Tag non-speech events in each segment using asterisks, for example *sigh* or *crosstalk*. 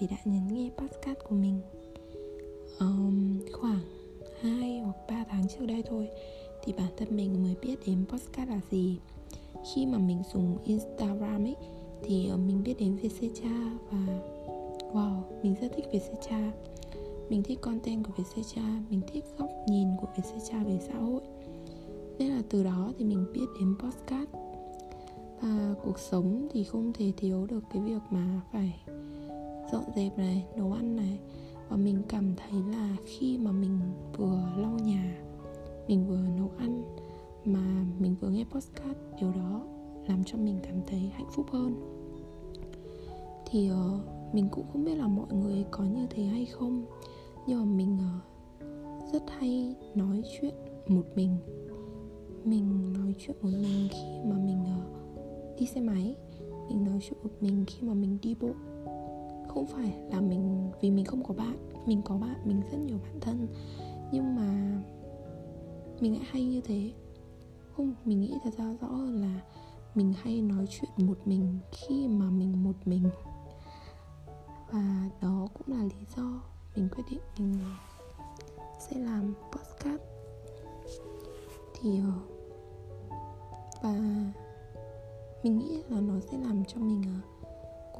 vì đã nhấn nghe podcast của mình. Um, khoảng 2 hoặc 3 tháng trước đây thôi thì bản thân mình mới biết đến podcast là gì. Khi mà mình dùng Instagram ấy thì ờ, mình biết đến Vietcetera và wow mình rất thích Vietcetera. Mình thích content của Vietcetera mình thích góc nhìn của Vietcetera về xã hội. Nên là từ đó thì mình biết đến podcast. Và cuộc sống thì không thể thiếu được cái việc mà phải dọn dẹp này nấu ăn này. Và mình cảm thấy là khi mà mình vừa lau nhà mình vừa nấu ăn mà mình vừa nghe podcast điều đó làm cho mình cảm thấy hạnh phúc hơn. Thì uh, mình cũng không biết là mọi người có như thế hay không nhưng mà mình uh, rất hay nói chuyện một mình. Mình nói chuyện một mình khi mà mình uh, đi xe máy mình nói chuyện một mình khi mà mình đi bộ không phải là mình, vì mình không có bạn, mình có bạn, mình rất nhiều bạn thân. Nhưng mà mình lại hay như thế. Không mình nghĩ thật ra rõ hơn là mình hay nói chuyện một mình khi mà mình một mình. Và đó cũng là lý do mình quyết định mình sẽ làm podcast. Thì ờ, và mình nghĩ là nó sẽ làm cho mình ờ,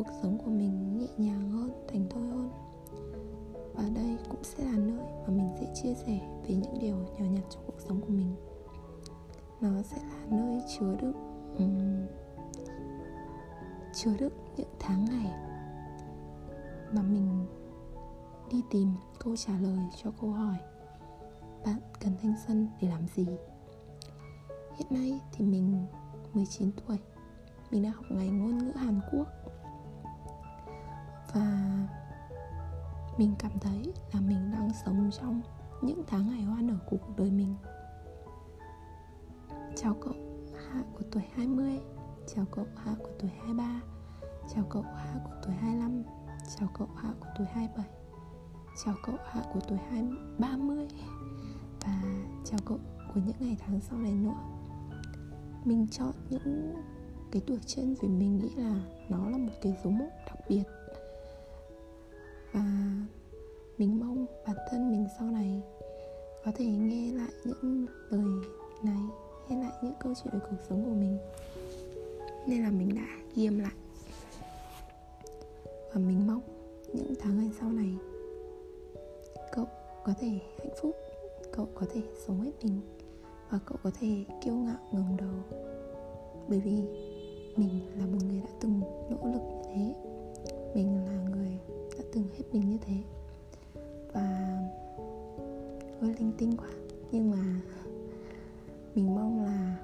cuộc sống của mình nhẹ nhàng hơn thành thơi hơn. Và đây cũng sẽ là nơi mà mình sẽ chia sẻ về những điều nhỏ nhặt trong cuộc sống của mình. Nó sẽ là nơi chứa đựng um, chứa đựng những tháng ngày mà mình đi tìm câu trả lời cho câu hỏi bạn cần thanh xuân để làm gì? Hiện nay thì mình 19 tuổi mình đang học ngành ngôn ngữ Hàn Quốc và mình cảm thấy là mình đang sống trong những tháng ngày hoa nở của cuộc đời mình. Chào cậu Hạ của tuổi 20 Chào cậu Hạ của tuổi 23 Chào cậu Hạ của tuổi 25 Chào cậu Hạ của tuổi 27 Chào cậu Hạ của tuổi 20, 30 Và chào cậu của những ngày tháng sau này nữa. Mình chọn những cái tuổi trên vì mình nghĩ là nó là một cái dấu mốc đặc biệt và mình mong bản thân mình sau này có thể nghe lại những lời này, nghe lại những câu chuyện về cuộc sống của mình. Nên là mình đã ghi âm lại. Và mình mong những tháng ngày sau này, cậu có thể hạnh phúc, cậu có thể sống hết mình, và cậu có thể kiêu ngạo ngẩng đầu. Bởi vì mình là một người đã từng nỗ lực như thế. Tin quá. Nhưng mà mình mong là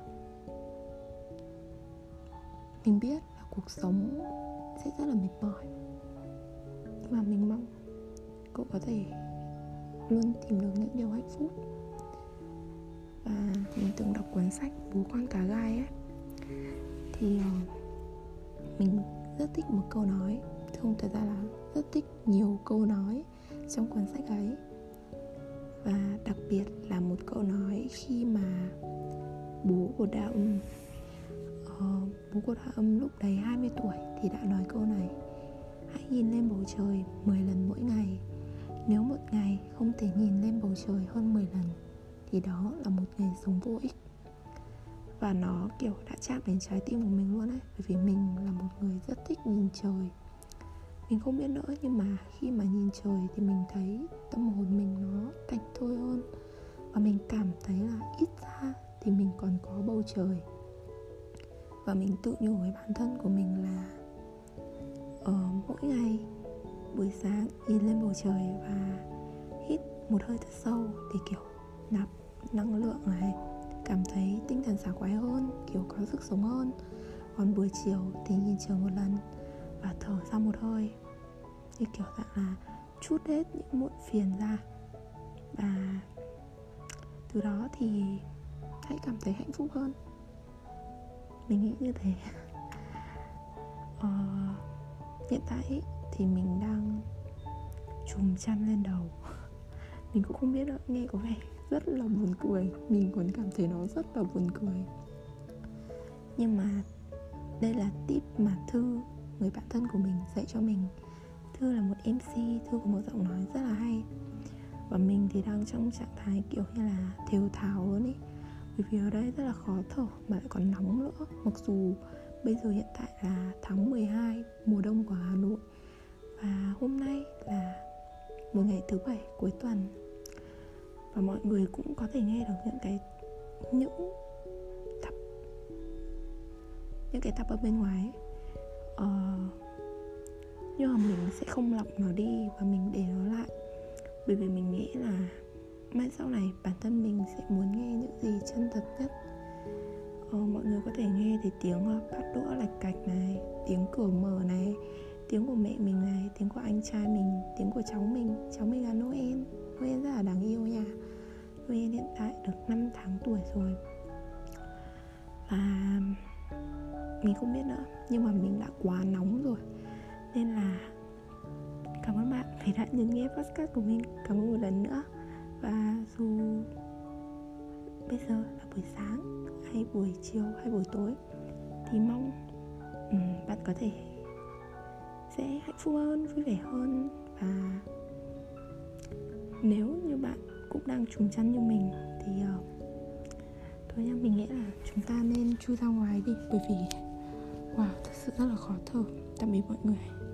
mình biết là cuộc sống sẽ rất là mệt mỏi. Nhưng mà mình mong cậu có thể luôn tìm được những điều hạnh phúc. Và mình từng đọc cuốn sách bố con cá gai ấy, thì ờ, mình rất thích một câu nói. Không thật ra là rất thích nhiều câu nói trong cuốn sách ấy và đặc biệt là một câu nói khi mà bố của đạo âm uh, bố của đạo âm lúc đấy 20 tuổi thì đã nói câu này. Hãy nhìn lên bầu trời 10 lần mỗi ngày. Nếu một ngày không thể nhìn lên bầu trời hơn 10 lần thì đó là một ngày sống vô ích. Và nó kiểu đã chạm đến trái tim của mình luôn ấy bởi vì mình là một người rất thích nhìn trời mình không biết nữa, nhưng mà khi mà nhìn trời thì mình thấy tâm hồn mình nó cảnh thôi hơn. Và mình cảm thấy là ít ra thì mình còn có bầu trời. Và mình tự nhủ với bản thân của mình là ở mỗi ngày buổi sáng nhìn lên bầu trời và hít một hơi thật sâu thì kiểu nạp năng lượng này, cảm thấy tinh thần sảng khoái hơn, kiểu có sức sống hơn. Còn buổi chiều thì nhìn trời một lần và thở ra một hơi. Như kiểu dạng là chút hết những muộn phiền ra. Và từ đó thì hãy cảm thấy hạnh phúc hơn. Mình nghĩ như thế. *laughs* Ờ, hiện tại thì mình đang trùm chăn lên đầu. *laughs* Mình cũng không biết nữa nghe có vẻ rất là buồn cười. Mình còn cảm thấy nó rất là buồn cười. Nhưng mà đây là tip mà thư người bạn thân của mình, dạy cho mình. Thư là một MC Thư có một giọng nói rất là hay. Và mình thì đang trong trạng thái kiểu như là thều tháo luôn ý. Bởi vì ở đây rất là khó thở mà lại còn nóng nữa. Mặc dù bây giờ hiện tại là tháng 12 mùa đông của Hà Nội. Và hôm nay là một ngày thứ bảy cuối tuần. Và mọi người cũng có thể nghe được những cái, những tập, những cái tập ở bên ngoài ấy. Uh, nhưng mà mình sẽ không lọc nó đi và mình để nó lại. Bởi vì mình nghĩ là mai sau này bản thân mình sẽ muốn nghe những gì chân thật nhất. Ờ, mọi người có thể nghe thấy tiếng ờ, bát đũa lạch cạch này tiếng cửa mở này tiếng của mẹ mình này tiếng của anh trai mình tiếng của cháu mình. Cháu mình là noel. Noel rất là đáng yêu nha. Noel hiện tại được 5 tháng tuổi rồi. Và mình không biết nữa. Nhưng mà mình đã quá nóng rồi. Nên là cảm ơn bạn vì đã nhấn nghe podcast của mình. Cảm ơn một lần nữa. Và dù bây giờ là buổi sáng hay buổi chiều hay buổi tối thì mong um, bạn có thể sẽ hạnh phúc hơn vui vẻ hơn. Và nếu như bạn cũng đang trùng chăn như mình thì uh, thôi nha mình nghĩ là chúng ta nên chui ra ngoài đi. Bởi vì sự rất là khó thở. Tạm biệt mọi người.